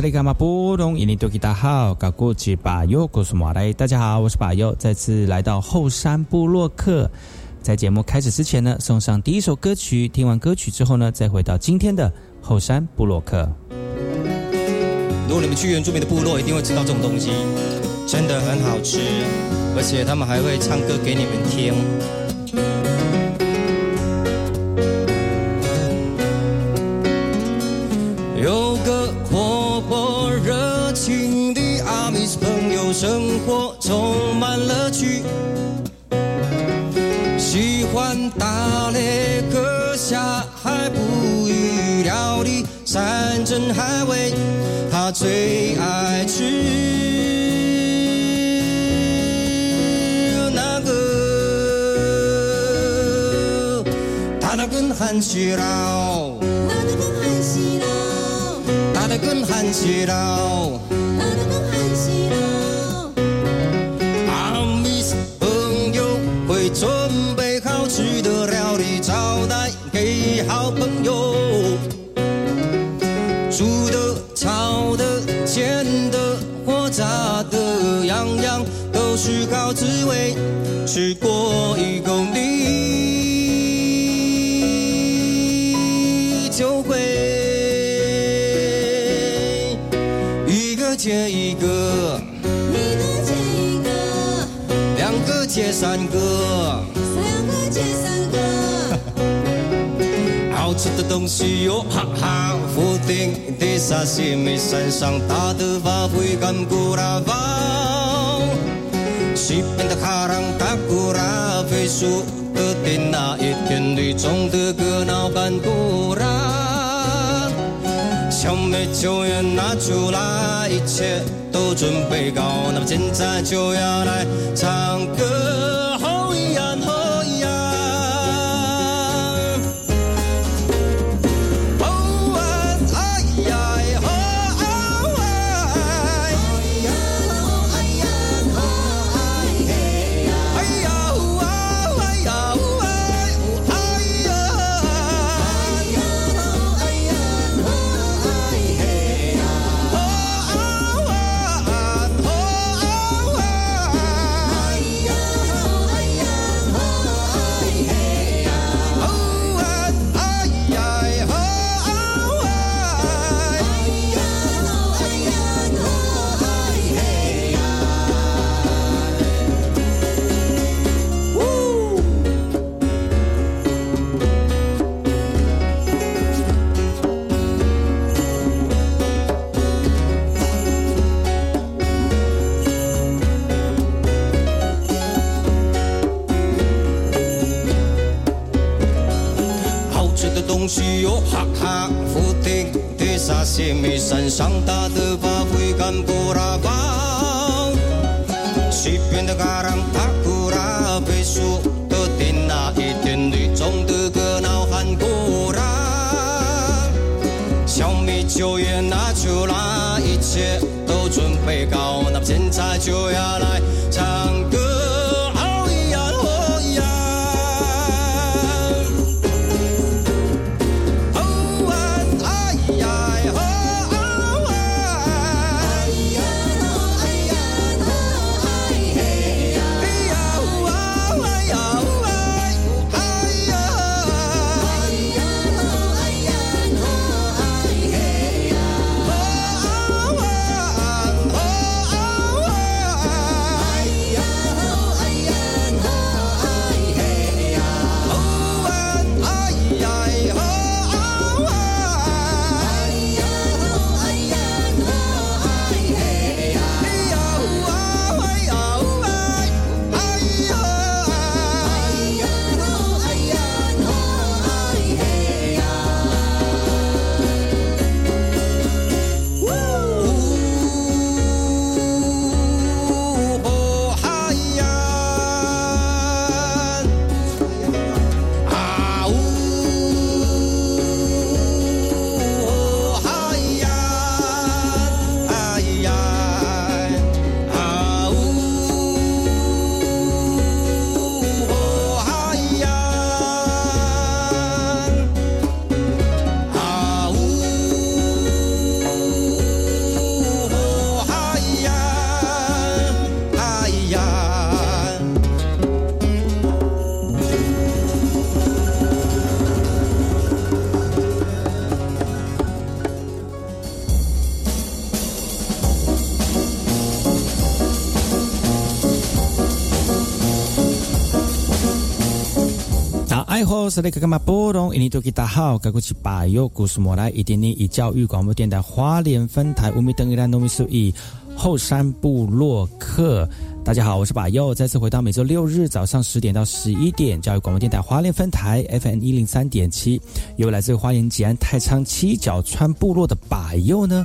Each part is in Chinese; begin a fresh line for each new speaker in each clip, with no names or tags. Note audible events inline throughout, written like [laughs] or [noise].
这里干嘛不懂？印尼多吉大好，搞过去把右告诉马来。大家好，我是把右，再次来到后山部落克。在节目开始之前呢，送上第一首歌曲。听完歌曲之后呢，再回到今天的后山部落克。
如果你们去原住民的部落，一定会吃到这种东西，真的很好吃，而且他们还会唱歌给你们听。生活充满乐趣，喜欢打猎、割下海捕鱼、料理山珍海味，他最爱吃。那个，他那根汉西佬。那根汉西佬，
那根
吃过一公里就会。一个接一个，
一个接一个，
两个接三个，
三个接三个，
好吃的东西哟，哈哈！福鼎的沙西米，山上大的发挥干古拉包，西边的卡朗达古拉，飞树的电那一天里种的个脑干古拉。小妹就要拿出来，一切都准备好，那么现在就要来唱歌，
个嘛波隆？印尼多吉大好，该过去巴友故事莫来，一点点以教育广播电台花莲分台乌米登伊拉农米苏以后山部落客。大家好，我是巴佑，再次回到每周六日早上十点到十一点，教育广播电台花莲分台 FM 一零三点七，由来自花莲吉安太仓七角川部落的巴佑呢。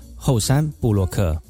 后山布洛克。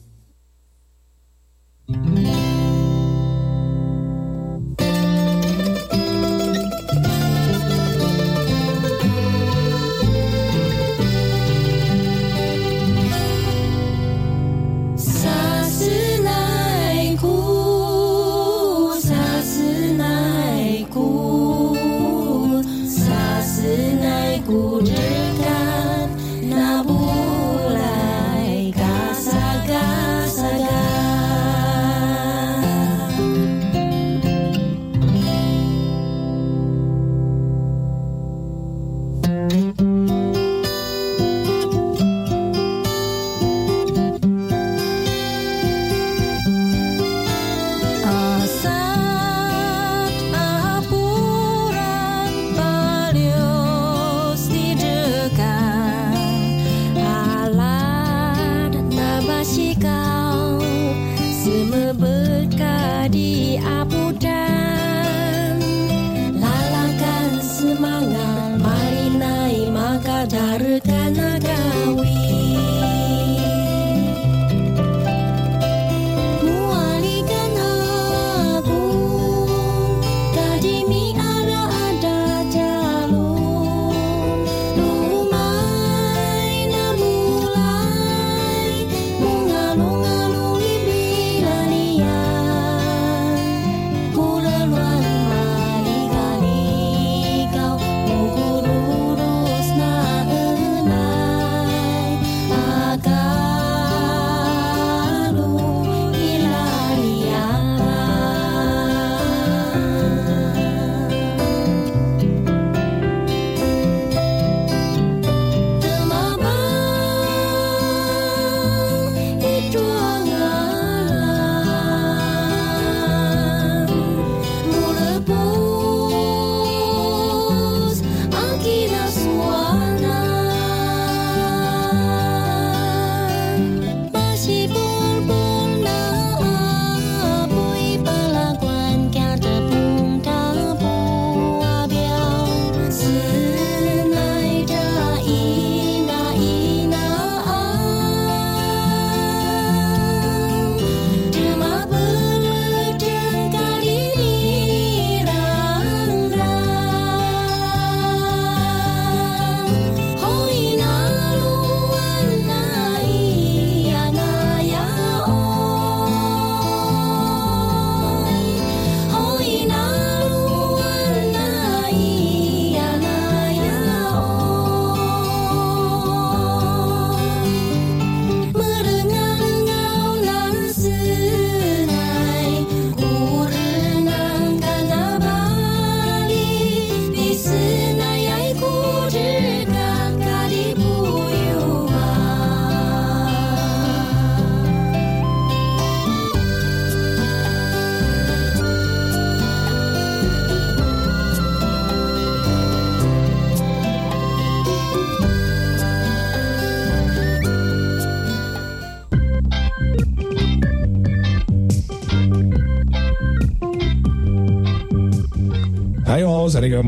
大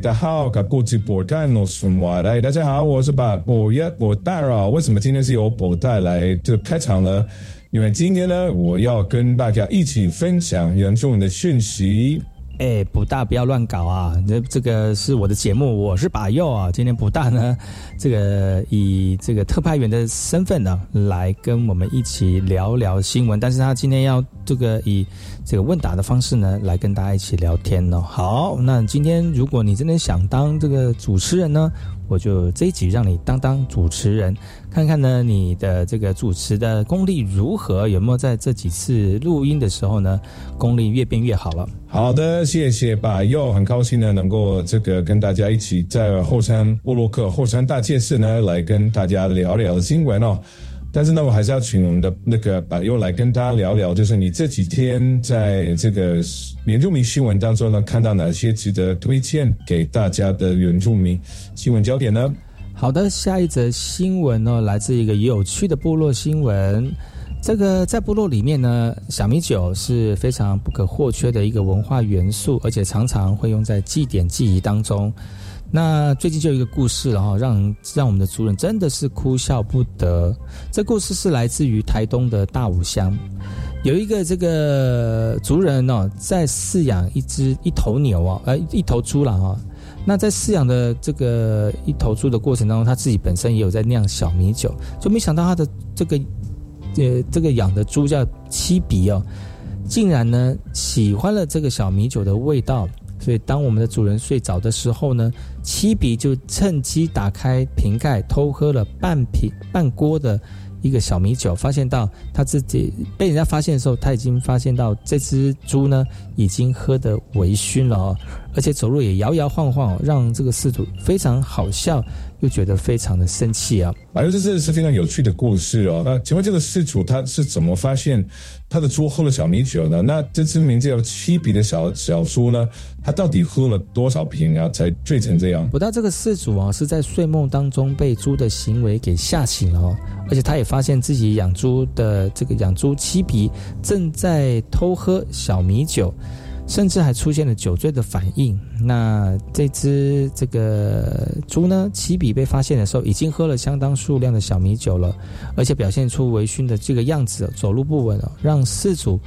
家好，大家好，我是把博耶博代啊。为什么今天是由博代来这开场呢？因为今天呢，我要跟大家一起分享严重的讯息。
哎，不大不要乱搞啊！这这个是我的节目，我是把右啊。今天不大呢，这个以这个特派员的身份呢，来跟我们一起聊聊新闻。但是他今天要这个以这个问答的方式呢，来跟大家一起聊天呢。好，那今天如果你真的想当这个主持人呢？我就这一集让你当当主持人，看看呢你的这个主持的功力如何，有没有在这几次录音的时候呢，功力越变越好了。
好的，谢谢吧，又很高兴呢能够这个跟大家一起在后山布洛克后山大件事呢来跟大家聊聊新闻哦。但是呢，我还是要请我们的那个把又来跟大家聊聊，就是你这几天在这个原住民新闻当中呢，看到哪些值得推荐给大家的原住民新闻焦点呢？
好的，下一则新闻呢，来自一个有趣的部落新闻。这个在部落里面呢，小米酒是非常不可或缺的一个文化元素，而且常常会用在祭典祭仪当中。那最近就有一个故事了哈，让让我们的族人真的是哭笑不得。这故事是来自于台东的大武乡，有一个这个族人呢，在饲养一只一头牛啊，呃，一头猪了哈。那在饲养的这个一头猪的过程当中，他自己本身也有在酿小米酒，就没想到他的这个呃这个养的猪叫七鼻哦，竟然呢喜欢了这个小米酒的味道。所以，当我们的主人睡着的时候呢，七比就趁机打开瓶盖，偷喝了半瓶半锅的一个小米酒。发现到他自己被人家发现的时候，他已经发现到这只猪呢已经喝得微醺了哦，而且走路也摇摇晃晃，让这个事主非常好笑。又觉得非常的生气啊！
哎呦，这真的是非常有趣的故事哦。那请问这个事主他是怎么发现他的猪喝了小米酒呢？那这只名叫七比的小小猪呢，他到底喝了多少瓶啊，才醉成这样？
不到这个事主啊，是在睡梦当中被猪的行为给吓醒了哦，而且他也发现自己养猪的这个养猪七比正在偷喝小米酒。甚至还出现了酒醉的反应。那这只这个猪呢？起比被发现的时候，已经喝了相当数量的小米酒了，而且表现出微醺的这个样子，走路不稳哦，让饲主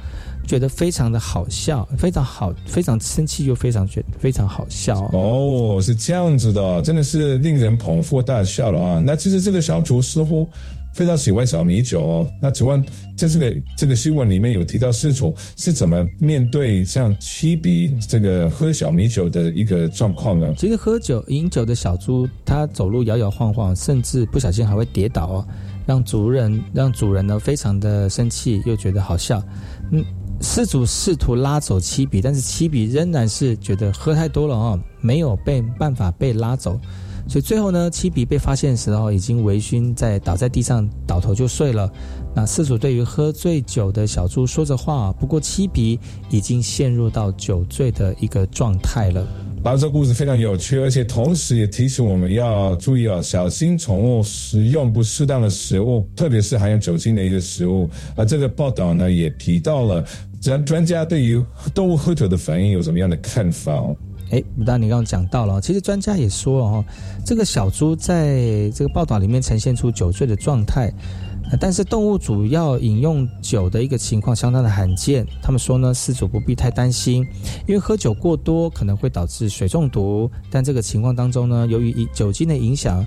觉得非常的好笑，非常好，非常生气又非常觉非常好笑。
哦，是这样子的，真的是令人捧腹大笑了啊！那其实这个小猪似乎。非常喜欢小米酒哦。那请问，在这个这个新闻里面有提到事主是怎么面对像七比这个喝小米酒的一个状况呢？
其实喝酒饮酒的小猪，它走路摇摇晃晃，甚至不小心还会跌倒哦，让主人让主人呢非常的生气，又觉得好笑。嗯，事主试图拉走七比，但是七比仍然是觉得喝太多了哦，没有被办法被拉走。所以最后呢，七比被发现的时候已经微醺，在倒在地上倒头就睡了。那四主对于喝醉酒的小猪说着话，不过七比已经陷入到酒醉的一个状态了。
这个故事非常有趣，而且同时也提醒我们要注意啊，小心宠物食用不适当的食物，特别是含有酒精的一个食物。而这个报道呢，也提到了专专家对于动物喝酒的反应有什么样的看法。
哎，不但你刚刚讲到了，其实专家也说了哈，这个小猪在这个报道里面呈现出酒醉的状态，但是动物主要饮用酒的一个情况相当的罕见。他们说呢，饲主不必太担心，因为喝酒过多可能会导致水中毒，但这个情况当中呢，由于酒精的影响。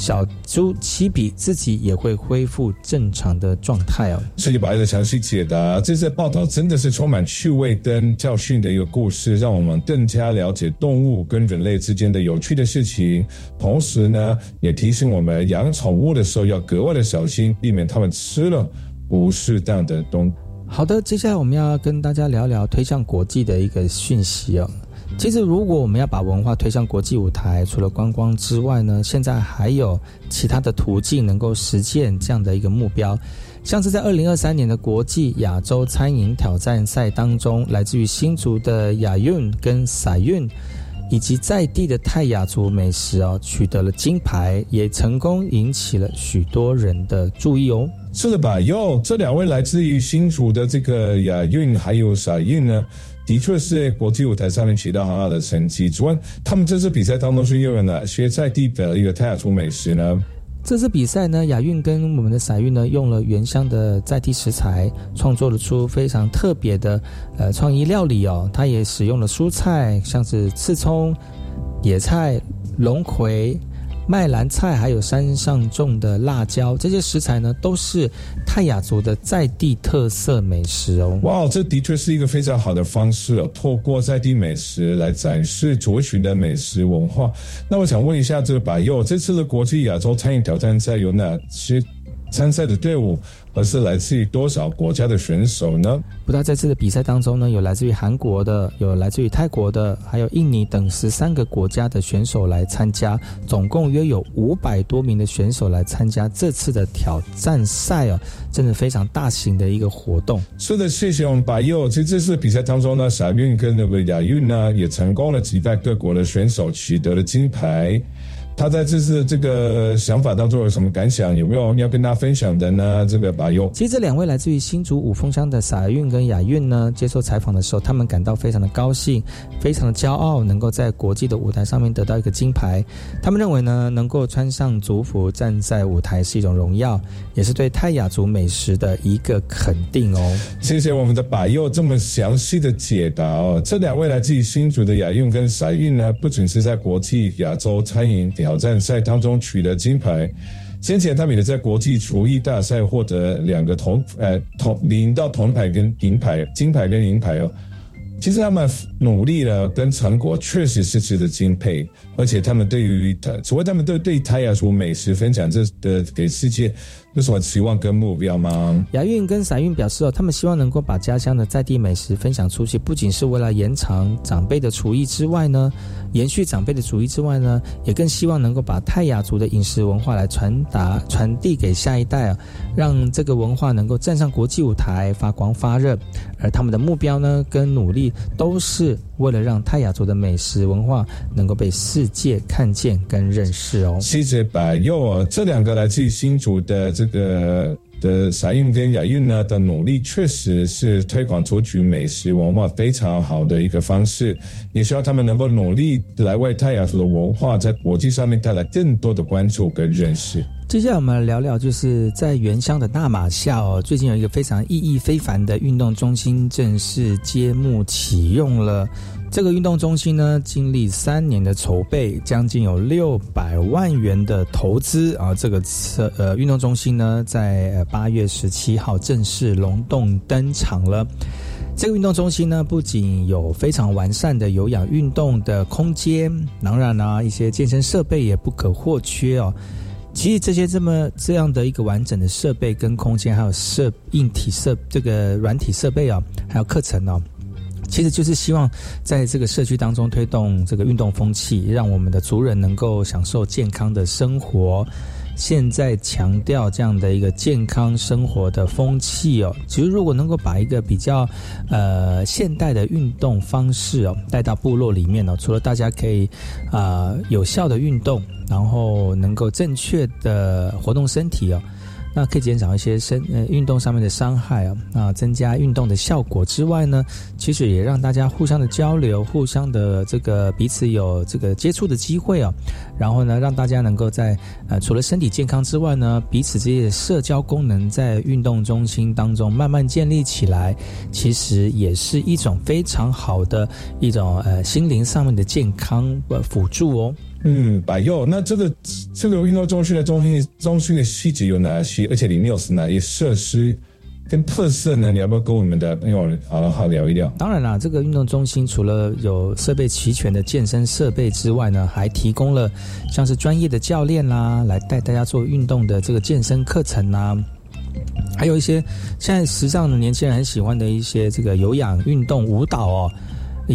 小猪七比自己也会恢复正常的状态哦。
谢谢白的详细解答，这次报道真的是充满趣味跟教训的一个故事，让我们更加了解动物跟人类之间的有趣的事情。同时呢，也提醒我们养宠物的时候要格外的小心，避免它们吃了不适当的东。
好的，接下来我们要跟大家聊聊推向国际的一个讯息哦。其实，如果我们要把文化推向国际舞台，除了观光之外呢，现在还有其他的途径能够实现这样的一个目标。像是在二零二三年的国际亚洲餐饮挑战赛当中，来自于新竹的雅韵跟撒韵，以及在地的泰雅族美食哦，取得了金牌，也成功引起了许多人的注意哦。
是的吧？哟，这两位来自于新竹的这个雅韵还有撒韵呢？的确是国际舞台上面取得很好的成绩。主要他们这次比赛当中是用了哪些在地的一个泰雅族美食呢？
这次比赛呢，亚运跟我们的赛运呢，用了原乡的在地食材，创作了出非常特别的呃创意料理哦。它也使用了蔬菜，像是刺葱、野菜、龙葵。麦兰菜还有山上种的辣椒，这些食材呢都是泰雅族的在地特色美食哦。
哇，这的确是一个非常好的方式哦，透过在地美食来展示族群的美食文化。那我想问一下，这个白佑这次的国际亚洲餐饮挑战赛有哪些参赛的队伍？而是来自于多少国家的选手呢？
不到这次的比赛当中呢，有来自于韩国的，有来自于泰国的，还有印尼等十三个国家的选手来参加，总共约有五百多名的选手来参加这次的挑战赛哦，真的非常大型的一个活动。
是的，谢谢我们白佑。其实这次比赛当中呢，傻运跟那个亚运呢，也成功了击败各国的选手，取得了金牌。他在这次这个想法当中有什么感想？有没有要跟大家分享的呢？这个把用。
其实这两位来自于新竹五峰乡的撒运跟雅运呢，接受采访的时候，他们感到非常的高兴，非常的骄傲，能够在国际的舞台上面得到一个金牌。他们认为呢，能够穿上族服站在舞台是一种荣耀，也是对泰雅族美食的一个肯定哦。
谢谢我们的把佑这么详细的解答哦。这两位来自于新竹的雅运跟撒运呢，不仅是在国际亚洲餐饮挑战赛当中取得金牌，先前他们也在国际厨艺大赛获得两个铜，呃，铜领到铜牌跟银牌，金牌跟银牌哦。其实他们努力了跟成果确实是值得敬佩，而且他们对于他，除了他们对对泰雅族美食分享这的给世界。有什么期望跟目标吗？
雅韵跟散韵表示哦，他们希望能够把家乡的在地美食分享出去，不仅是为了延长长辈的厨艺之外呢，延续长辈的厨艺之外呢，也更希望能够把泰雅族的饮食文化来传达、传递给下一代啊，让这个文化能够站上国际舞台发光发热。而他们的目标呢，跟努力都是为了让泰雅族的美食文化能够被世界看见跟认识哦。
谢谢百佑，这两个来自于新竹的。这个的撒运跟亚运呢的努力，确实是推广族群美食文化非常好的一个方式。也希望他们能够努力来为泰雅族的文化在国际上面带来更多的关注跟认识。
接下来我们来聊聊，就是在原乡的大马下哦，最近有一个非常意义非凡的运动中心正式揭幕启用了。这个运动中心呢，经历三年的筹备，将近有六百万元的投资啊。这个测呃运动中心呢，在八月十七号正式隆重登场了。这个运动中心呢，不仅有非常完善的有氧运动的空间，当然呢，一些健身设备也不可或缺哦。其实这些这么这样的一个完整的设备跟空间，还有设硬体设这个软体设备啊，还有课程哦。其实就是希望在这个社区当中推动这个运动风气，让我们的族人能够享受健康的生活。现在强调这样的一个健康生活的风气哦，其实如果能够把一个比较呃现代的运动方式哦带到部落里面呢，除了大家可以啊有效的运动，然后能够正确的活动身体哦。那可以减少一些身呃运动上面的伤害啊，那增加运动的效果之外呢，其实也让大家互相的交流，互相的这个彼此有这个接触的机会啊，然后呢，让大家能够在呃除了身体健康之外呢，彼此这些社交功能在运动中心当中慢慢建立起来，其实也是一种非常好的一种呃心灵上面的健康呃辅助哦。
嗯，百佑，那这个这个运动中心的中心中心的细节有哪些？而且里面有哪些设施跟特色呢？你要不要跟我们的朋友好好聊一聊？
当然啦，这个运动中心除了有设备齐全的健身设备之外呢，还提供了像是专业的教练啦，来带大家做运动的这个健身课程啦，还有一些现在时尚的年轻人很喜欢的一些这个有氧运动舞蹈哦。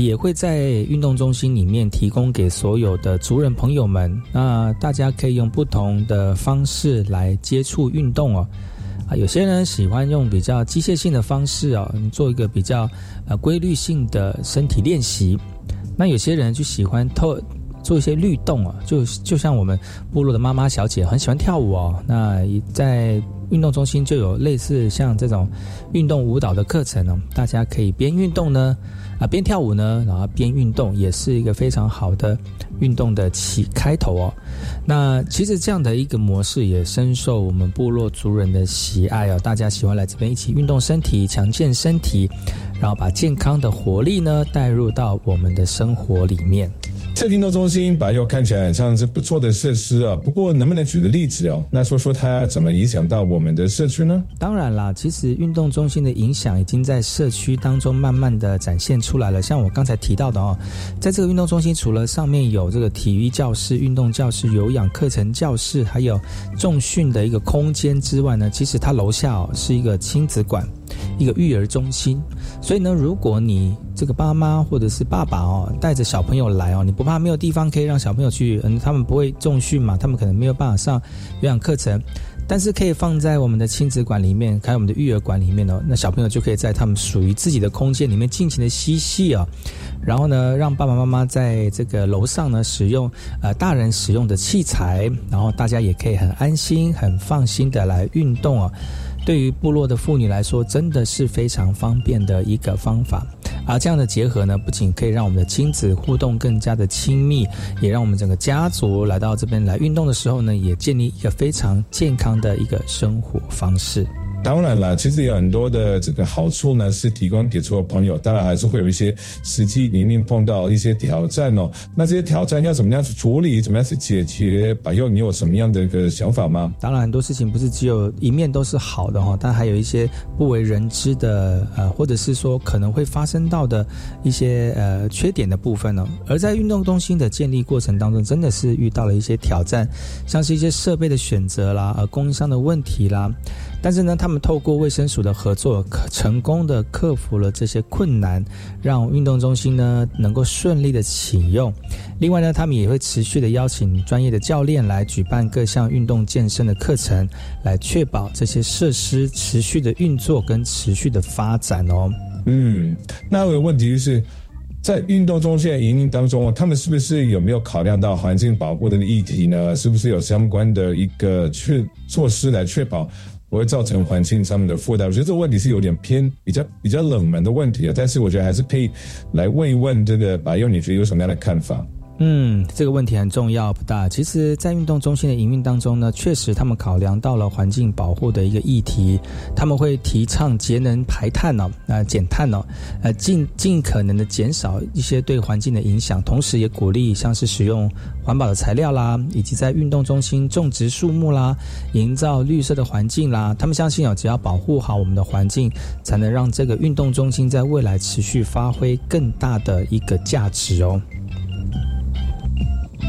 也会在运动中心里面提供给所有的族人朋友们，那大家可以用不同的方式来接触运动哦。啊，有些人喜欢用比较机械性的方式哦，做一个比较呃规律性的身体练习。那有些人就喜欢透做一些律动啊，就就像我们部落的妈妈小姐很喜欢跳舞哦。那在运动中心就有类似像这种运动舞蹈的课程哦，大家可以边运动呢。啊，边跳舞呢，然后边运动，也是一个非常好的运动的起开头哦。那其实这样的一个模式也深受我们部落族人的喜爱哦，大家喜欢来这边一起运动身体，强健身体，然后把健康的活力呢带入到我们的生活里面。
这运动中心把又看起来很像是不错的设施啊，不过能不能举个例子哦？那说说它怎么影响到我们的社区呢？
当然啦，其实运动中心的影响已经在社区当中慢慢的展现出来了。像我刚才提到的哦，在这个运动中心，除了上面有这个体育教室、运动教室、有氧课程教室，还有重训的一个空间之外呢，其实它楼下哦是一个亲子馆。一个育儿中心，所以呢，如果你这个爸妈或者是爸爸哦，带着小朋友来哦，你不怕没有地方可以让小朋友去，嗯，他们不会重训嘛，他们可能没有办法上有氧课程，但是可以放在我们的亲子馆里面，开我们的育儿馆里面哦，那小朋友就可以在他们属于自己的空间里面尽情的嬉戏啊，然后呢，让爸爸妈妈在这个楼上呢使用呃大人使用的器材，然后大家也可以很安心、很放心的来运动啊。对于部落的妇女来说，真的是非常方便的一个方法。而这样的结合呢，不仅可以让我们的亲子互动更加的亲密，也让我们整个家族来到这边来运动的时候呢，也建立一个非常健康的一个生活方式。
当然了，其实有很多的这个好处呢，是提供给所有朋友。当然还是会有一些实际里面碰到一些挑战哦。那这些挑战要怎么样去处理，怎么样去解决？百佑，你有什么样的一个想法吗？
当然，很多事情不是只有一面都是好的哈，但还有一些不为人知的呃，或者是说可能会发生到的一些呃缺点的部分呢。而在运动中心的建立过程当中，真的是遇到了一些挑战，像是一些设备的选择啦，呃，供应商的问题啦。但是呢，他们透过卫生署的合作，可成功的克服了这些困难，让运动中心呢能够顺利的启用。另外呢，他们也会持续的邀请专业的教练来举办各项运动健身的课程，来确保这些设施持续的运作跟持续的发展哦。
嗯，那有个问题就是，在运动中心的营运当中，他们是不是有没有考量到环境保护的议题呢？是不是有相关的一个确措施来确保？我会造成环境上面的负担，我觉得这个问题是有点偏比较比较冷门的问题啊，但是我觉得还是可以来问一问这个白佑，你觉得有什么样的看法？
嗯，这个问题很重要不大。其实，在运动中心的营运当中呢，确实他们考量到了环境保护的一个议题，他们会提倡节能排碳哦，呃，减碳哦，呃，尽尽可能的减少一些对环境的影响，同时也鼓励像是使用环保的材料啦，以及在运动中心种植树木啦，营造绿色的环境啦。他们相信哦，只要保护好我们的环境，才能让这个运动中心在未来持续发挥更大的一个价值哦。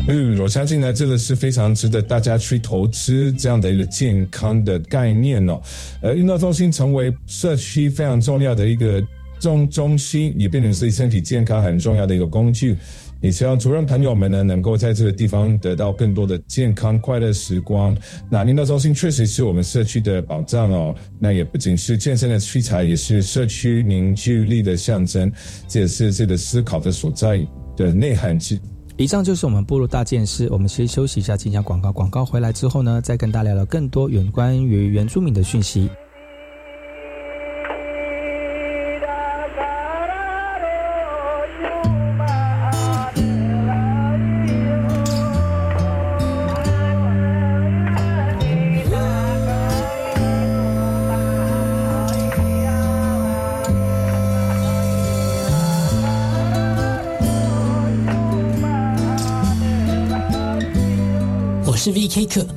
嗯，我相信呢，这个是非常值得大家去投资这样的一个健康的概念哦。呃，运动中心成为社区非常重要的一个中中心，也变成是身体健康很重要的一个工具。也希望主任朋友们呢，能够在这个地方得到更多的健康快乐时光。那运动中心确实是我们社区的保障哦。那也不仅是健身的器材，也是社区凝聚力的象征，这也是这个思考的所在的内涵之。
以上就是我们步入大件事。我们先休息一下，进下广告。广告回来之后呢，再跟大家聊聊更多有关于原住民的讯息。
是 VK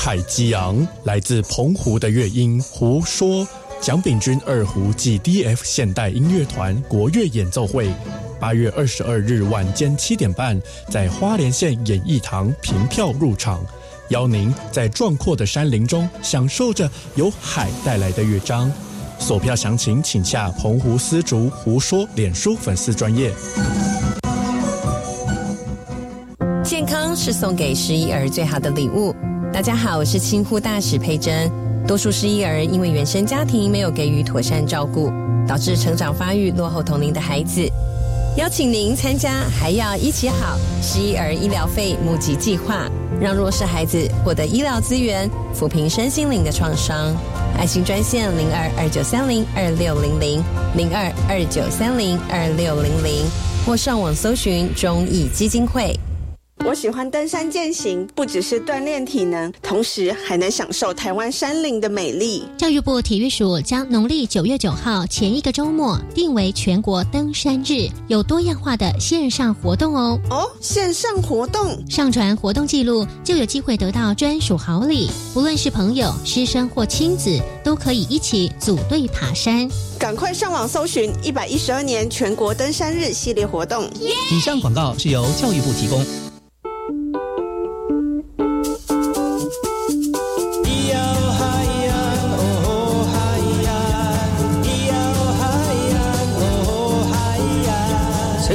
凯激昂，来自澎湖的乐音胡说，蒋炳军二胡暨 DF 现代音乐团国乐演奏会，八月二十二日晚间七点半，在花莲县演艺堂凭票入场，邀您在壮阔的山林中享受着由海带来的乐章。索票详情请下澎湖丝竹胡说脸书粉丝专业。
健康是送给十一儿最好的礼物。大家好，我是亲护大使佩珍。多数失忆儿因为原生家庭没有给予妥善照顾，导致成长发育落后同龄的孩子。邀请您参加“还要一起好”失忆儿医疗费募集计划，让弱势孩子获得医疗资源，抚平身心灵的创伤。爱心专线零二二九三零二六零零零二二九三零二六零零，或上网搜寻中义基金会。
我喜欢登山健行，不只是锻炼体能，同时还能享受台湾山林的美丽。
教育部体育署将农历九月九号前一个周末定为全国登山日，有多样化的线上活动哦。
哦，线上活动，
上传活动记录就有机会得到专属好礼，不论是朋友、师生或亲子，都可以一起组队爬山。
赶快上网搜寻一百一十二年全国登山日系列活动。
以上广告是由教育部提供。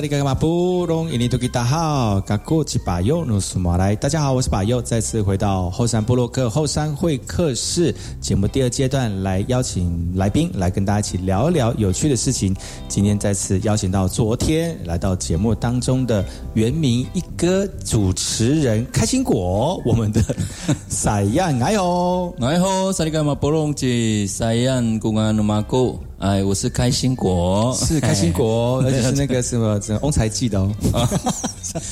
萨利格马布隆伊尼多吉达好，嘎古吉巴尤努苏马来，大家好，我是巴尤，再次回到后山部落克后山会客室节目第二阶段，来邀请来宾来跟大家一起聊一聊有趣的事情。今天再次邀请到昨天来到节目当中的原名一哥主持人开心果，我们的 [laughs] 塞亚哎吼
哎吼，萨利格马布隆吉塞亚古安努马古。哎，我是开心果，
是开心果，而且是那个什么，[laughs] 这翁才记的哦。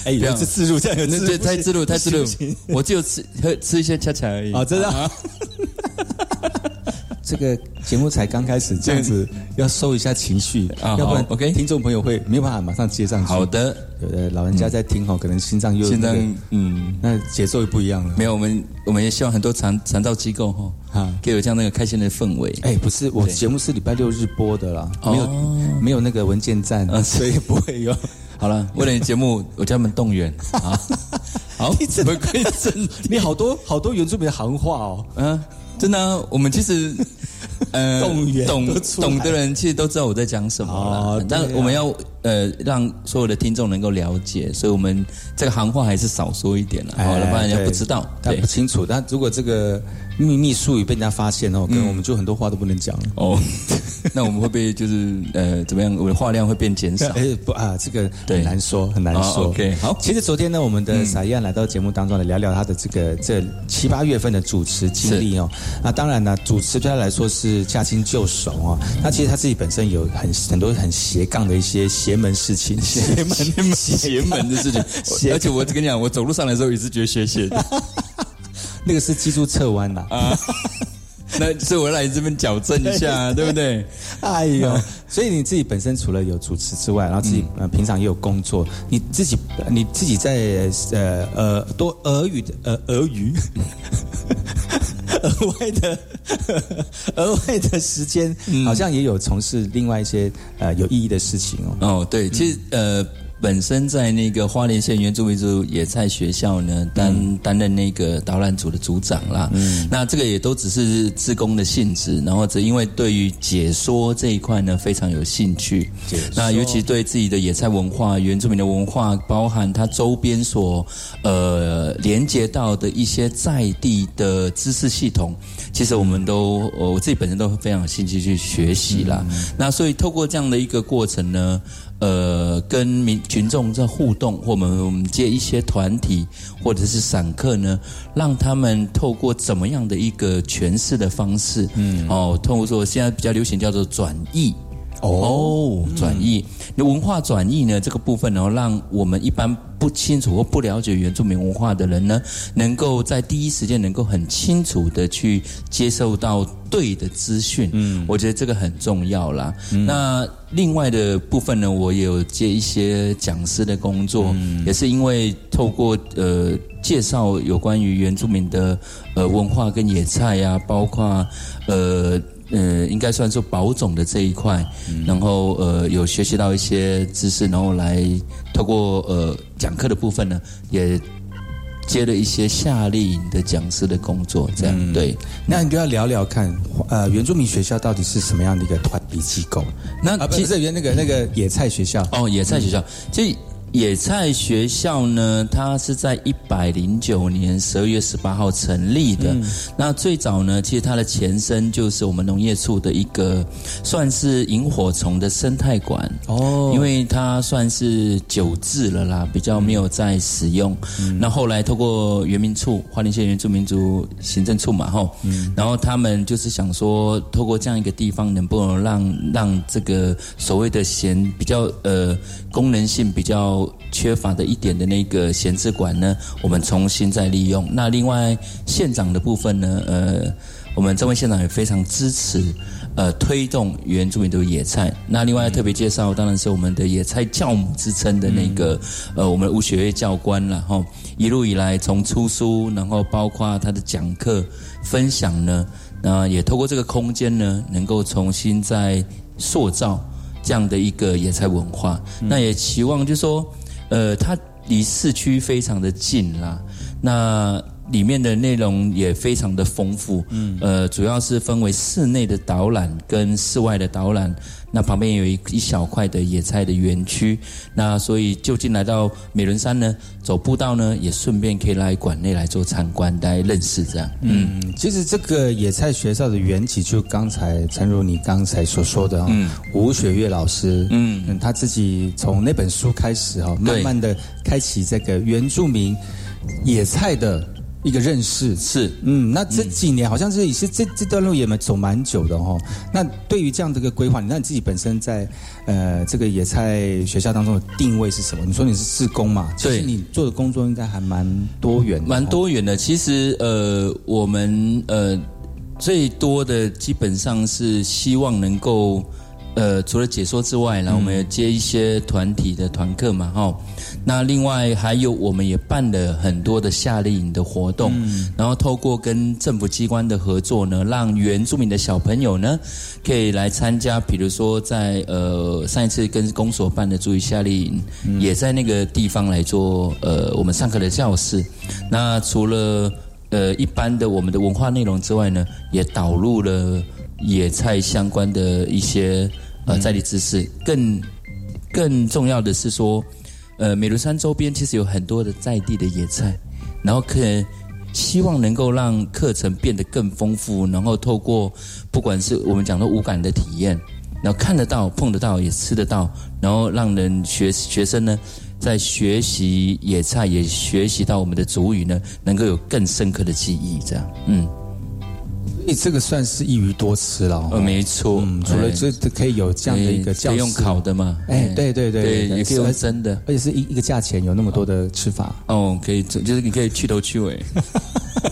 哎，[laughs] 有这自助，这样有
这太自助，太自助。[laughs] 我就吃喝吃一些恰恰而已。
哦，真的。这个节目才刚开始，这样子要收一下情绪啊，要不然
OK，
听众朋友会没有办法马上接上去。
好的，
有的老人家在听哦，可能心脏又
心脏嗯，
那节奏又不一样了。
没有，我们我们也希望很多残残照机构哈啊，给有这样那个开心的氛围。
哎，不是，我节目是礼拜六日播的啦，没有没有那个文件站，所以不会有。[laughs]
好了，为了你节目，[laughs] 我叫他们动员啊。[laughs] 好，
你怎么可以真？你好多好多原住民的行话哦，
嗯。真的，我们其实，
呃，
懂懂的人其实都知道我在讲什么了。但我们要呃让所有的听众能够了解，所以我们这个行话还是少说一点了，好了，不然人家不知道，
他不清楚。但如果这个秘密术语被人家发现哦，可能我们就很多话都不能讲了。哦，[laughs]
那我们会不会就是呃怎么样？我的话量会变减少？[laughs]
哎不啊，这个很难说，很难说。
OK，好。
其实昨天呢，我们的撒燕来到节目当中来聊聊他的这个这七八月份的主持经历哦。那当然呢，主持对他来说是驾轻就熟啊。那其实他自己本身有很很多很斜杠的一些邪门事情，
邪门邪门的事情。而且我跟你讲，我走路上来的时候也是觉得斜斜的，
那个是脊柱侧弯呐。
那所以我来这边矫正一下，对不对？
哎呦，所以你自己本身除了有主持之外，然后自己呃平常也有工作，你自己你自己在呃呃多俄语的呃俄语。额外的 [laughs] 额外的时间，好像也有从事另外一些呃有意义的事情
哦。哦，对，其实呃。本身在那个花莲县原住民族野菜学校呢，担担任那个导览组的组长啦。嗯，那这个也都只是自工的性质，然后只因为对于解说这一块呢非常有兴趣。那尤其对自己的野菜文化、原住民的文化，包含它周边所呃连接到的一些在地的知识系统，其实我们都我自己本身都非常有兴趣去学习啦。那所以透过这样的一个过程呢。呃跟民群众在互动，或我们我们接一些团体或者是散客呢，让他们透过怎么样的一个诠释的方式，嗯，哦，透过说现在比较流行叫做转译。哦，转译，那文化转译呢？这个部分呢，让我们一般不清楚或不了解原住民文化的人呢，能够在第一时间能够很清楚的去接受到对的资讯。嗯，我觉得这个很重要啦。那另外的部分呢，我也有接一些讲师的工作，也是因为透过呃介绍有关于原住民的呃文化跟野菜呀，包括呃。呃，应该算是保种的这一块，然后呃有学习到一些知识，然后来透过呃讲课的部分呢，也接了一些夏令营的讲师的工作，这样对。
那你就要聊聊看，呃，原住民学校到底是什么样的一个团体机构？那其实原那个那个野菜学校
哦，野菜学校，这。野菜学校呢，它是在一百零九年十二月十八号成立的。那最早呢，其实它的前身就是我们农业处的一个算是萤火虫的生态馆哦，因为它算是久置了啦，比较没有在使用。那后来透过原民处花莲县原住民族行政处嘛，吼，然后他们就是想说，透过这样一个地方，能不能让让这个所谓的闲比较呃功能性比较。缺乏的一点的那个闲置馆呢，我们重新再利用。那另外县长的部分呢，呃，我们这位县长也非常支持，呃，推动原住民的野菜。那另外特别介绍，当然是我们的野菜教母之称的那个，呃，我们吴学月教官了哈。一路以来从出书，然后包括他的讲课分享呢，那也透过这个空间呢，能够重新再塑造。这样的一个野菜文化，那也期望就是说，呃，它离市区非常的近啦，那里面的内容也非常的丰富，嗯，呃，主要是分为室内的导览跟室外的导览。那旁边有一一小块的野菜的园区，那所以就近来到美仑山呢，走步道呢，也顺便可以来馆内来做参观，大家认识这样。
嗯，其实这个野菜学校的缘起，就刚才陈如你刚才所说的嗯，吴雪月老师，嗯，他自己从那本书开始哈，慢慢的开启这个原住民野菜的。一个认识
是，
嗯，那这几年好像是也是这这段路也蛮走蛮久的哦。那对于这样的一个规划，那你自己本身在呃这个野菜学校当中的定位是什么？你说你是志工嘛？其实你做的工作应该还蛮多元，
蛮多元的。其实呃，我们呃最多的基本上是希望能够。呃，除了解说之外，然后我们也接一些团体的团课嘛，哈。那另外还有，我们也办了很多的夏令营的活动，然后透过跟政府机关的合作呢，让原住民的小朋友呢，可以来参加。比如说，在呃上一次跟公所办的注意夏令营，也在那个地方来做呃我们上课的教室。那除了呃一般的我们的文化内容之外呢，也导入了野菜相关的一些。呃，在地知识。更更重要的是说，呃，美庐山周边其实有很多的在地的野菜，然后可能希望能够让课程变得更丰富，然后透过不管是我们讲的无感的体验，然后看得到、碰得到、也吃得到，然后让人学学生呢，在学习野菜也学习到我们的主语呢，能够有更深刻的记忆，这样，嗯。
你这个算是一鱼多吃了，
呃，没错。
嗯，除了这可以有这样的一个教，
用烤的嘛？
哎，对对
对，也可以用蒸的，
而且是一一个价钱，有那么多的吃法。
哦，可以，就是你可以去头去尾，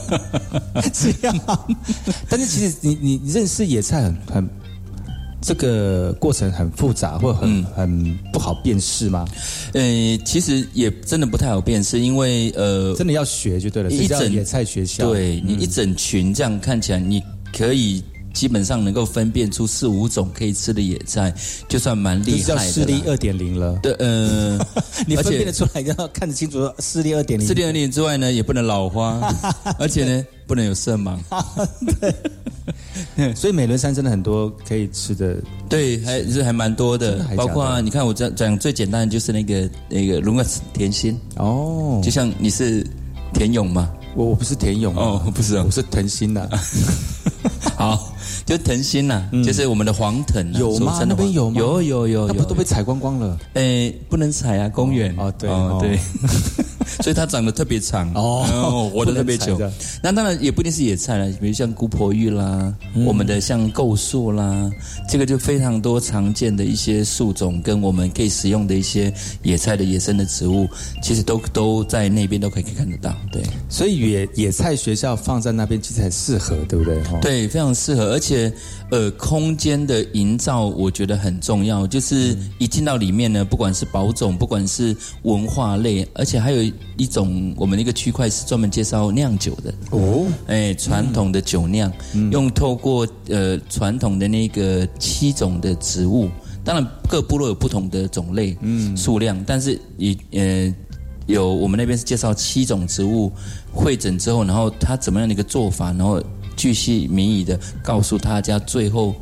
[laughs]
这样。[laughs] 但是其实你你认识野菜很很，这个过程很复杂，或很很不好辨识吗？
呃，其实也真的不太好辨识，因为呃，
真的要学就对了。一整野菜学校，
对你一整群这样看起来，你可以基本上能够分辨出四五种可以吃的野菜，就算蛮厉害的。
视力二点零了。
对，呃，[laughs]
你分辨得出来，要看得清楚。视力二点零，
视力二点零之外呢，也不能老花，[laughs] 而且呢，不能有色盲。[laughs]
对，所以美伦山真的很多可以吃的。
对，还是还蛮多的，包括你看我讲讲最简单的就是那个那个龙果甜心哦，就像你是田勇嘛。
我我不是田勇
哦，不是，
我是腾心的。
好，就藤心呐，就是我们的黄藤。
有吗？那边有吗？
有有有有，
不都被采光光了？
哎，不能采啊，公园。
哦，对
对。[laughs] [laughs] 所以它长得特别长哦，活得特别久。那当然也不一定是野菜了，比如像姑婆芋啦，我们的像构树啦，这个就非常多常见的一些树种，跟我们可以使用的一些野菜的野生的植物，其实都都在那边都可以看得到。对，
所以野野菜学校放在那边其实很适合，对不对？
对，非常适合，而且呃，空间的营造我觉得很重要，就是一进到里面呢，不管是保种，不管是文化类，而且还有。一种我们的一个区块是专门介绍酿酒的哦，哎，传统的酒酿，用透过呃传统的那个七种的植物，当然各部落有不同的种类，嗯，数量，但是以呃有我们那边是介绍七种植物会诊之后，然后它怎么样的一个做法，然后巨细靡遗的告诉大家最后。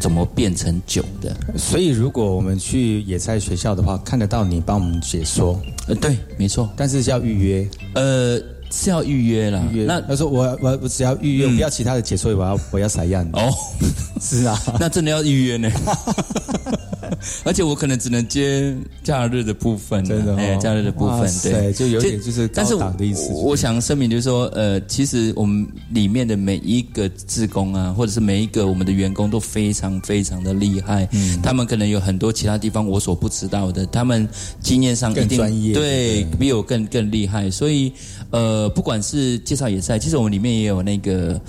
怎么变成酒的？
所以如果我们去野菜学校的话，看得到你帮我们解说。
呃，对，没错，
但是是要预约。
呃，是要预约了。
那他说我我我只要预约，不要其他的解说，我要我要采样。哦，[laughs] 是啊，
那真的要预约呢。[laughs] [laughs] 而且我可能只能接假日的部分，
真的，哎，
假日的部分，对，
就有点就是高档的意思。
我想声明就是说，呃，其实我们里面的每一个职工啊，或者是每一个我们的员工都非常非常的厉害，嗯，他们可能有很多其他地方我所不知道的，他们经验上一定
专业，
对比我更更厉害。所以，呃，不管是介绍野菜，其实我们里面也有那个，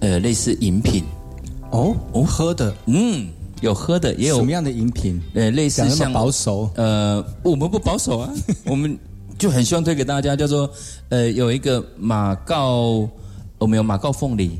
呃，类似饮品，
哦，哦，喝的，
嗯。有喝的，也有
什么样的饮品？
呃，类似像
保守。
呃，我们不保守啊，[laughs] 我们就很希望推给大家，叫做呃，有一个马告，我们有马告凤梨，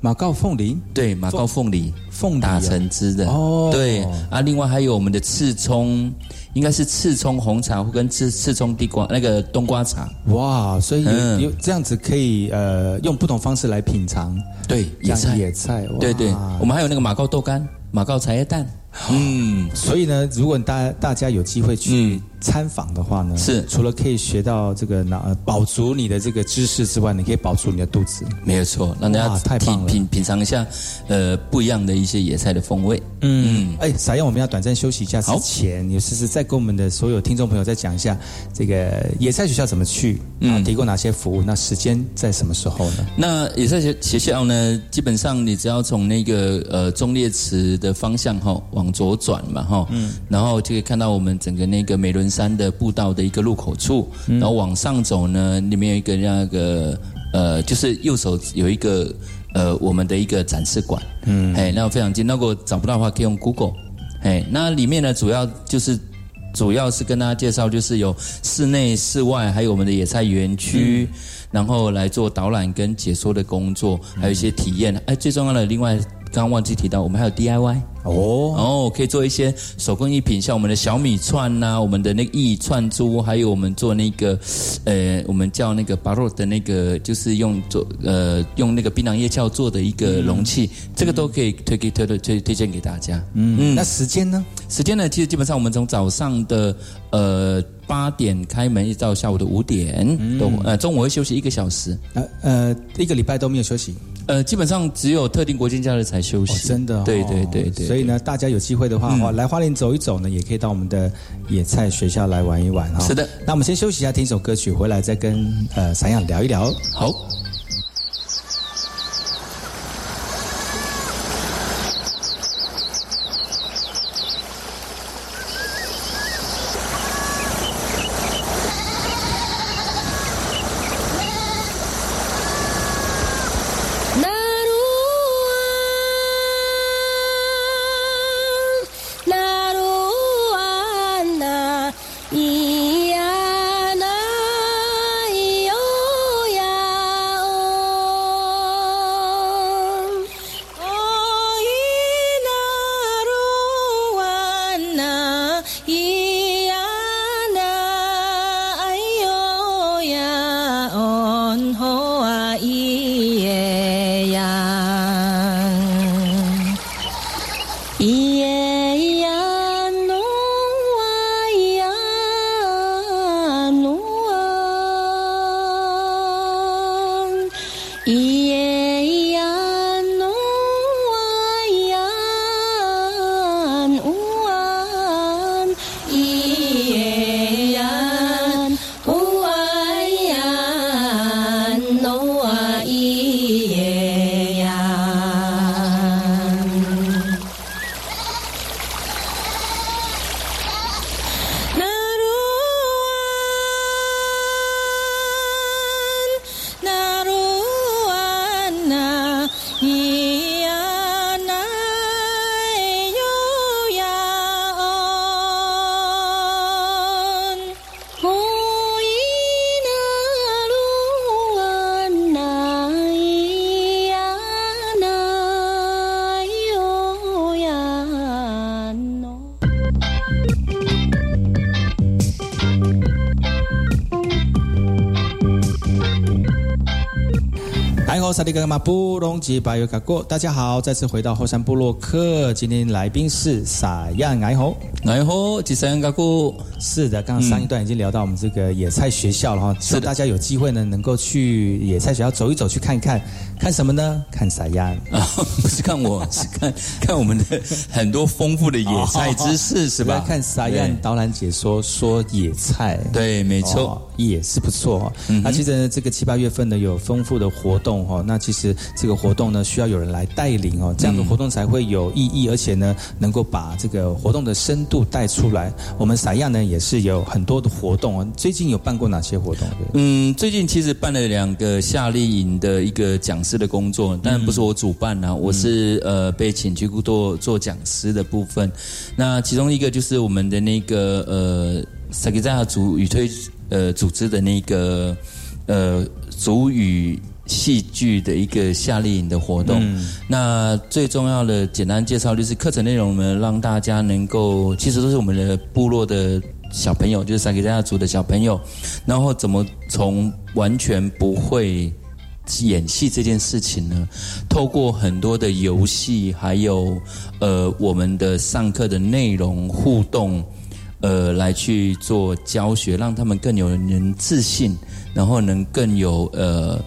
马告凤梨，
对，马告凤梨，
凤
打成汁的，哦，对啊，另外还有我们的刺葱，应该是刺葱红茶或跟刺刺葱地瓜那个冬瓜茶。
哇，所以有这样子可以呃，用不同方式来品尝，
对，野菜。
野菜，
对对，我们还有那个马告豆干。马告茶叶蛋，
嗯，所以呢，如果大大家有机会去。参访的话呢，
是
除了可以学到这个那保足你的这个知识之外，你可以保住你的肚子。
没有错，让大家品品品尝一下，呃，不一样的一些野菜的风味。
嗯，哎，撒样我们要短暂休息一下之前，你试试再跟我们的所有听众朋友再讲一下这个野菜学校怎么去，嗯，提供哪些服务？那时间在什么时候呢？
那野菜学学校呢，基本上你只要从那个呃中烈池的方向哈往左转嘛哈，嗯，然后就可以看到我们整个那个美伦。山的步道的一个入口处，然后往上走呢，里面有一个那个呃，就是右手有一个呃，我们的一个展示馆，嗯，哎，那非常近。那如果找不到的话，可以用 Google，哎，那里面呢，主要就是主要是跟大家介绍，就是有室内、室外，还有我们的野菜园区，然后来做导览跟解说的工作，还有一些体验。哎，最重要的，另外刚刚忘记提到，我们还有 DIY。哦，然后可以做一些手工艺品，像我们的小米串呐，我们的那个意串珠，还有我们做那个，呃，我们叫那个巴洛的那个，就是用做呃用那个槟榔叶鞘做的一个容器，这个都可以推给推推推推荐给大家。
嗯，那时间呢？
时间呢？其实基本上我们从早上的呃八点开门，一直到下午的五点，都呃中午会休息一个小时。
呃呃，一个礼拜都没有休息。
呃，基本上只有特定国庆假日才休息。
真的？
对对对对。
所以呢，大家有机会的话，来花莲走一走呢，也可以到我们的野菜学校来玩一玩哈。
是的。
那我们先休息一下，听一首歌曲，回来再跟呃散养聊一聊。
好。
萨利格马布隆吉巴尤卡过，大家好，再次回到后山部落客，今天来宾是撒亚矮猴，
矮猴吉萨亚卡过。
是的，刚刚上一段已经聊到我们这个野菜学校了哈，希望大家有机会呢，能够去野菜学校走一走，去看一看，看什么呢？看撒亚 [laughs] 啊，
不是看我，[laughs] 是看看我们的很多丰富的野菜知识，是吧？
看撒亚导览解说说野菜，
对，没错，
也是不错。那其实这个七八月份呢，有丰富的活动哦。那其实这个活动呢，需要有人来带领哦，这样的活动才会有意义，而且呢，能够把这个活动的深度带出来。我们散样呢，也是有很多的活动哦。最近有办过哪些活动？
嗯，最近其实办了两个夏令营的一个讲师的工作，但不是我主办呐，我是呃被请去做做讲师的部分。那其中一个就是我们的那个呃萨克扎族语推呃组织的那个呃族语。戏剧的一个夏令营的活动，那最重要的简单介绍就是课程内容呢，让大家能够，其实都是我们的部落的小朋友，就是三个家族的小朋友，然后怎么从完全不会演戏这件事情呢，透过很多的游戏，还有呃我们的上课的内容互动，呃来去做教学，让他们更有人自信，然后能更有呃。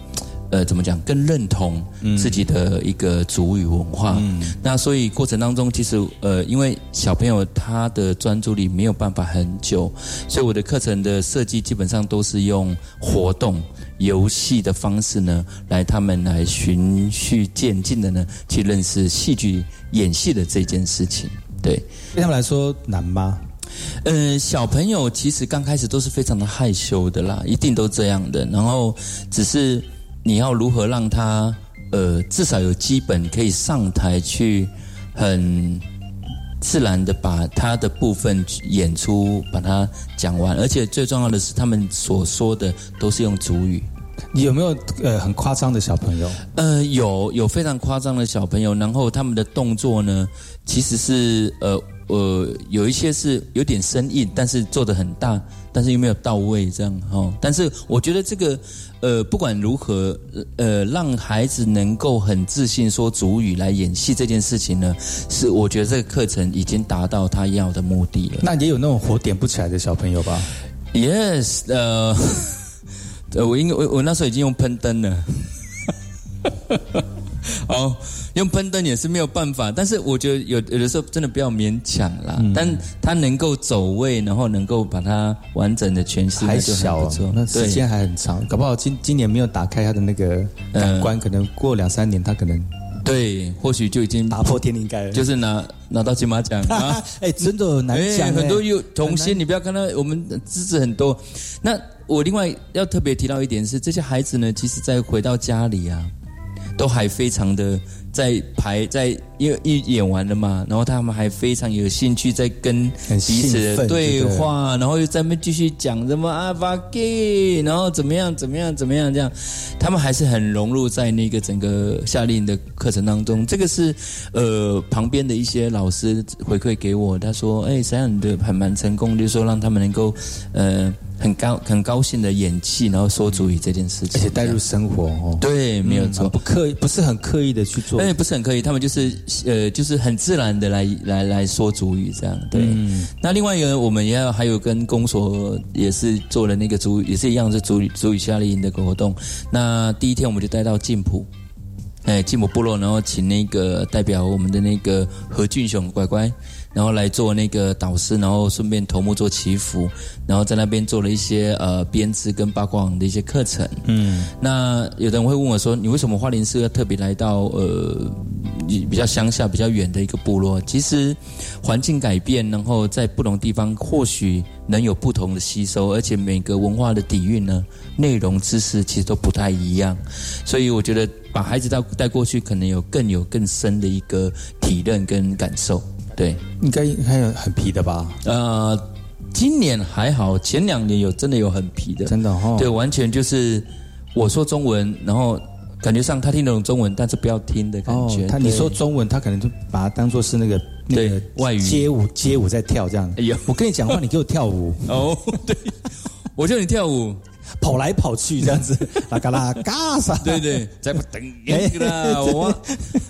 呃，怎么讲？更认同自己的一个主语文化。那所以过程当中，其实呃，因为小朋友他的专注力没有办法很久，所以我的课程的设计基本上都是用活动、游戏的方式呢，来他们来循序渐进的呢，去认识戏剧演戏的这件事情。对，
对他们来说难吗？
呃，小朋友其实刚开始都是非常的害羞的啦，一定都这样的。然后只是。你要如何让他呃至少有基本可以上台去很自然的把他的部分演出把它讲完，而且最重要的是他们所说的都是用主语。
你有没有呃很夸张的小朋友？
呃，有有非常夸张的小朋友，然后他们的动作呢，其实是呃。呃，有一些是有点生硬，但是做的很大，但是又没有到位，这样哈。但是我觉得这个，呃，不管如何，呃，让孩子能够很自信说主语来演戏这件事情呢，是我觉得这个课程已经达到他要的目的了。
那也有那种火点不起来的小朋友吧
？Yes，呃，呃，[laughs] 我应该我我那时候已经用喷灯了。[laughs] 好。[laughs] 用喷灯也是没有办法，但是我觉得有有的时候真的不要勉强啦。但他能够走位，然后能够把它完整的诠释，
还小，那时间还很长，搞不好今今年没有打开他的那个感官，可能过两三年他可能
对，或许就已经
打破天灵盖了，
就是拿拿到金马奖啊！[laughs]
哎，真的难讲，
很多有童星，你不要看到我们资质很多。那我另外要特别提到一点是，这些孩子呢，其实在回到家里啊，都还非常的。在排在因为一演完了嘛，然后他们还非常有兴趣在跟彼此的对话，然后又在那继续讲什么啊巴给，然后怎么样怎么样怎么样这样，他们还是很融入在那个整个夏令营的课程当中。这个是呃旁边的一些老师回馈给我，他说哎，想想你的还蛮成功，就是说让他们能够呃。很高很高兴的演戏，然后说主语这件事情，
而且带入生活哦。
对，没有错，
不刻意，不是很刻意的去做，
哎，不是很刻意，他们就是呃，就是很自然的来来来说主语这样。对，那另外一个我们也要还有跟公所也是做了那个主语，也是一样是主语主语夏令营的活动。那第一天我们就带到晋普，哎，晋普部落，然后请那个代表我们的那个何俊雄乖乖。然后来做那个导师，然后顺便头目做祈福，然后在那边做了一些呃编织跟八卦网的一些课程。嗯，那有的人会问我说：“你为什么花莲市要特别来到呃比较乡下、比较远的一个部落？”其实环境改变，然后在不同地方或许能有不同的吸收，而且每个文化的底蕴呢、内容、知识其实都不太一样，所以我觉得把孩子带带过去，可能有更有更深的一个体认跟感受。对，
应该还有很皮的吧？
呃，今年还好，前两年有真的有很皮的，
真的哈。
对，完全就是我说中文，然后感觉上他听得懂中文，但是不要听的感觉。
他你说中文，他可能就把它当做是那个那个
外语
街舞街舞在跳这样。哎呀，我跟你讲话，你给我跳舞 [laughs]
哦。对，我叫你跳舞，
跑来跑去这样子，[laughs] 啦嘎啦嘎啥？
对对，再不等啦，[laughs] 我。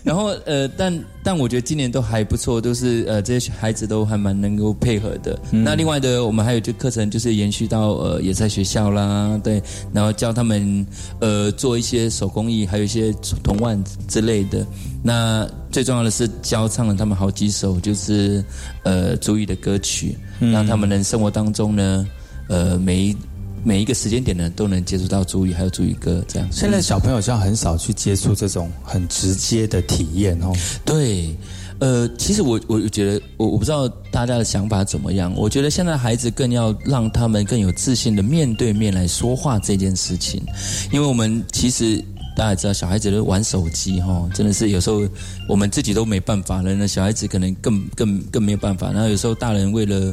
然后呃，但但我觉得今年都还不错，都是呃这些孩子都还蛮能够配合的。那另外的，我们还有就课程就是延续到呃也在学校啦，对，然后教他们呃做一些手工艺，还有一些铜腕之类的。那最重要的是教唱了他们好几首就是呃主语的歌曲，让他们能生活当中呢呃每一。每一个时间点呢，都能接触到主语，还有主语歌这样。
现在小朋友像很少去接触这种很直接的体验哦。
对，呃，其实我我觉得，我我不知道大家的想法怎么样。我觉得现在孩子更要让他们更有自信的面对面来说话这件事情，因为我们其实。大家知道，小孩子都玩手机哈，真的是有时候我们自己都没办法了，那小孩子可能更更更没有办法。然后有时候大人为了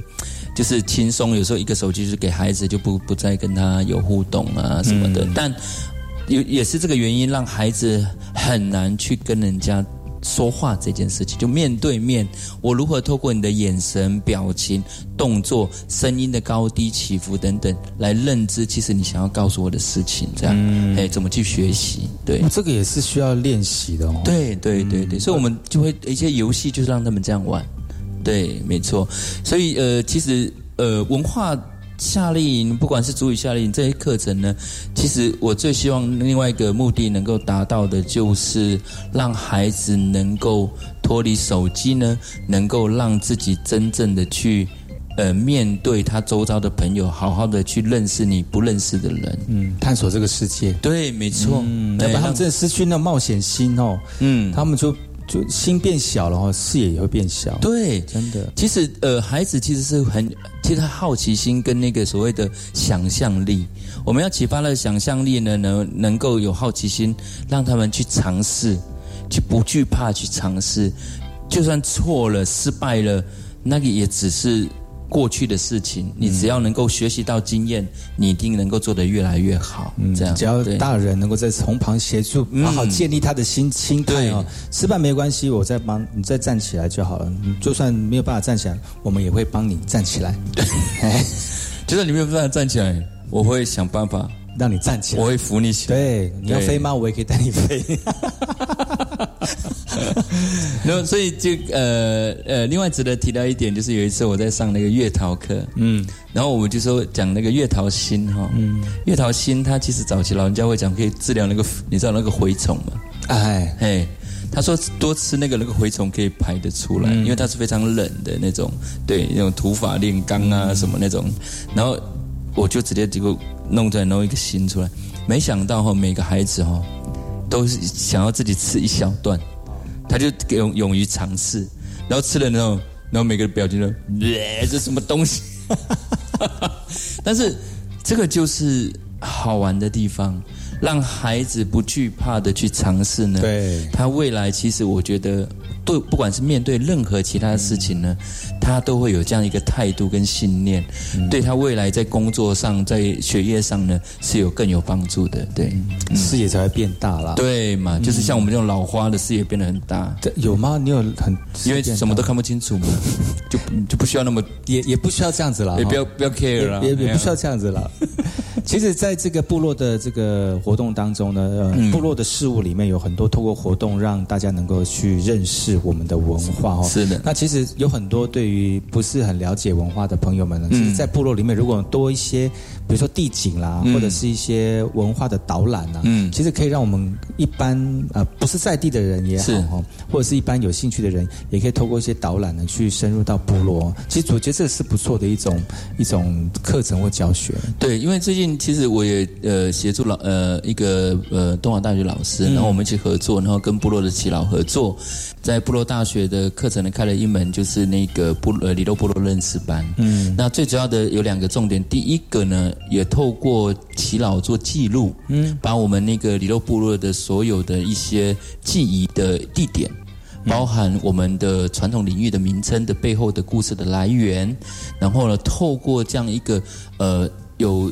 就是轻松，有时候一个手机就给孩子就不不再跟他有互动啊什么的。但有也是这个原因，让孩子很难去跟人家。说话这件事情，就面对面，我如何透过你的眼神、表情、动作、声音的高低起伏等等，来认知其实你想要告诉我的事情，这样，哎，怎么去学习？对，
这个也是需要练习的哦。
对对对对，所以我们就会一些游戏就是让他们这样玩，对，没错。所以呃，其实呃，文化。夏令营，不管是主语夏令营这些课程呢，其实我最希望另外一个目的能够达到的，就是让孩子能够脱离手机呢，能够让自己真正的去呃面对他周遭的朋友，好好的去认识你不认识的人，
嗯，探索这个世界。
对，没错，
嗯，要不然他们真的失去那冒险心哦，嗯，他们就。就心变小了哈，视野也会变小。
对，
真的。
其实呃，孩子其实是很，其实他好奇心跟那个所谓的想象力，我们要启发了想象力呢，能能够有好奇心，让他们去尝试，去不惧怕去尝试，就算错了、失败了，那个也只是。过去的事情，你只要能够学习到经验，你一定能够做得越来越好。嗯，这样
只要大人能够在从旁协助，好好建立他的心心态哦。失败没关系，我再帮你再站起来就好了。你就算没有办法站起来，我们也会帮你站起来。[laughs]
对，就算你没有办法站起来，我会想办法
让你站起来。
我会扶你起
来。对，你要飞吗？我也可以带你飞。[laughs] [laughs]
然后，所以就呃呃，另外值得提到一点，就是有一次我在上那个月桃课，嗯，然后我们就说讲那个月桃心哈，嗯，月桃心它其实早期老人家会讲可以治疗那个，你知道那个蛔虫吗？哎。哎，他说多吃那个那个蛔虫可以排得出来，因为它是非常冷的那种，对，那种土法炼钢啊什么那种，然后我就直接这个弄出来弄一个心出来，没想到哈每个孩子哈都是想要自己吃一小段。他就勇勇于尝试，然后吃了之后，然后每个表情都，这什么东西？[laughs] 但是这个就是好玩的地方，让孩子不惧怕的去尝试呢。
对，
他未来其实我觉得。对，不管是面对任何其他的事情呢，他都会有这样一个态度跟信念，对他未来在工作上、在学业上呢是有更有帮助的。对，
视野才会变大了。
对嘛，就是像我们这种老花的视野变得很大。
有吗？你有很
因为什么都看不清楚嘛，[laughs] 就就不需要那么
也也不需要这样子了，
也不要不要 care 了，
也也不需要这样子了。[laughs] 其实，在这个部落的这个活动当中呢，呃，部落的事物里面有很多透过活动让大家能够去认识我们的文化哦。
是的。
那其实有很多对于不是很了解文化的朋友们呢，其实，在部落里面如果多一些，比如说地景啦，或者是一些文化的导览呐，嗯，其实可以让我们一般呃不是在地的人也好哈，或者是一般有兴趣的人，也可以透过一些导览呢去深入到部落。其实我觉得这是不错的一种一种课程或教学。
对，因为最近。其实我也呃协助老呃一个呃东华大学老师，然后我们一起合作，然后跟部落的耆老合作，在部落大学的课程呢开了一门就是那个部呃里洛部落认识班。嗯，那最主要的有两个重点，第一个呢也透过耆老做记录，嗯，把我们那个里洛部落的所有的一些记忆的地点，包含我们的传统领域的名称的背后的故事的来源，然后呢透过这样一个呃有。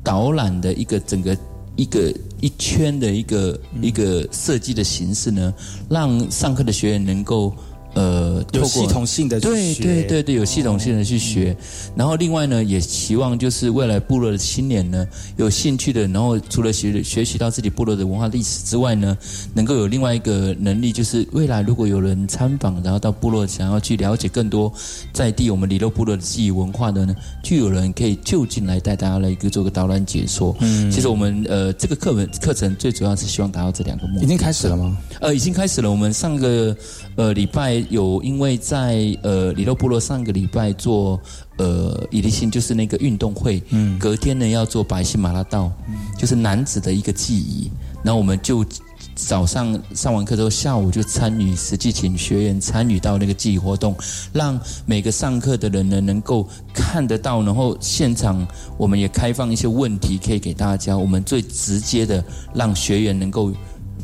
导览的一个整个一个一圈的一个一个设计的形式呢，让上课的学员能够呃，
有系统性的
对对对对，有系统性的去学。然后另外呢，也希望就是未来部落的青年呢，有兴趣的，然后除了学学习到自己部落的文化历史之外呢，能够有另外一个能力，就是未来如果有人参访，然后到部落想要去了解更多在地我们里洛部落的记忆文化的呢，就有人可以就近来带大家来一个做个导览解说。嗯，其实我们呃这个课文课程最主要是希望达到这两个目的。
已经开始了吗？
呃，已经开始了。我们上个呃礼拜。有，因为在呃里洛部落上个礼拜做呃伊利辛，就是那个运动会，嗯，隔天呢要做白西马拉道，嗯就是男子的一个记忆。然后我们就早上上完课之后，下午就参与，实际请学员参与到那个记忆活动，让每个上课的人呢能够看得到，然后现场我们也开放一些问题可以给大家，我们最直接的让学员能够。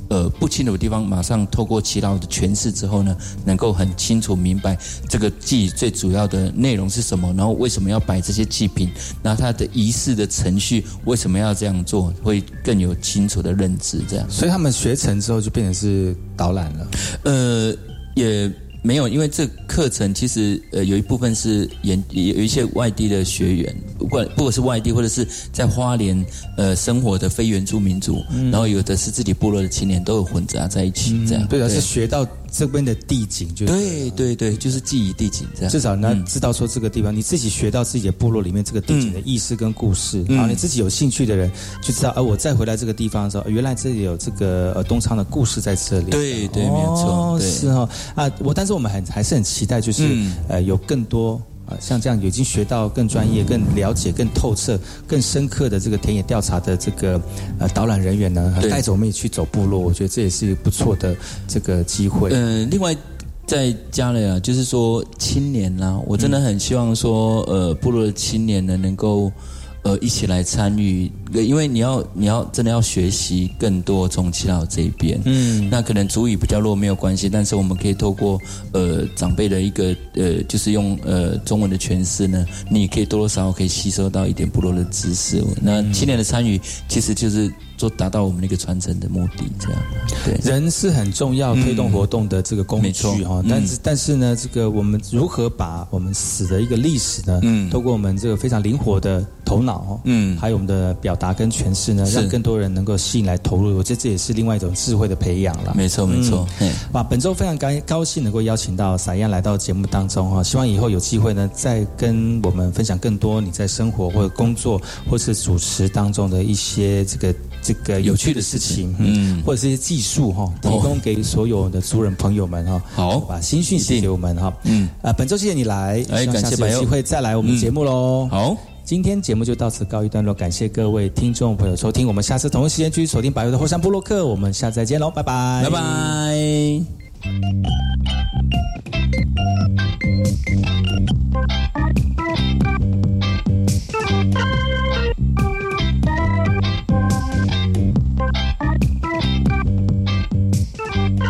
呃，不清楚的地方，马上透过祈祷的诠释之后呢，能够很清楚明白这个祭最主要的内容是什么，然后为什么要摆这些祭品，然后它的仪式的程序为什么要这样做，会更有清楚的认知。这样，
所以他们学成之后就变成是导览了。
呃，也。没有，因为这课程其实呃有一部分是研有一些外地的学员，不管不管是外地或者是在花莲呃生活的非原住民族，然后有的是自己部落的青年，都有混杂在一起这样。
对啊，是学到。这边的地景就
对对对，就是记忆地景这样。
至少呢，知道说这个地方，你自己学到自己的部落里面这个地景的意思跟故事，然后你自己有兴趣的人就知道，而我再回来这个地方的时候，原来这里有这个呃东昌的故事在这里。
对对，没错，
是哦啊，我但是我们很还是很期待，就是呃有更多。啊，像这样已经学到更专业、更了解、更透彻、更深刻的这个田野调查的这个呃导览人员呢，带着我们也去走部落，我觉得这也是不错的这个机会。
嗯，另外在家里啊，就是说青年啦，我真的很希望说，呃，部落的青年呢能够。呃，一起来参与，因为你要你要真的要学习更多从祈祷这一边，嗯，那可能主语比较弱没有关系，但是我们可以透过呃长辈的一个呃，就是用呃中文的诠释呢，你可以多多少少可以吸收到一点部落的知识。那青年的参与其实就是。做达到我们那个传承的目的，这样。对。
人是很重要推动活动的这个工具哈，但是但是呢，这个我们如何把我们死的一个历史呢，嗯，透过我们这个非常灵活的头脑，嗯，还有我们的表达跟诠释呢，让更多人能够吸引来投入，我觉得这也是另外一种智慧的培养了。
没错没错，
哇，本周非常高高兴能够邀请到撒样来到节目当中哈，希望以后有机会呢，再跟我们分享更多你在生活或者工作或是主持当中的一些这个。这个有趣的事情，嗯，或者是一些技术哈，提供给所有的族人朋友们哈。
好，
把新讯息给我们哈。嗯，啊，本周谢谢你来，哎，感谢有机会再来我们节目喽。
好，
今天节目就到此告一段落，感谢各位听众朋友收听，我们下次同一时间继续锁定百油的火山部落客，我们下次再见喽，拜拜，
拜拜。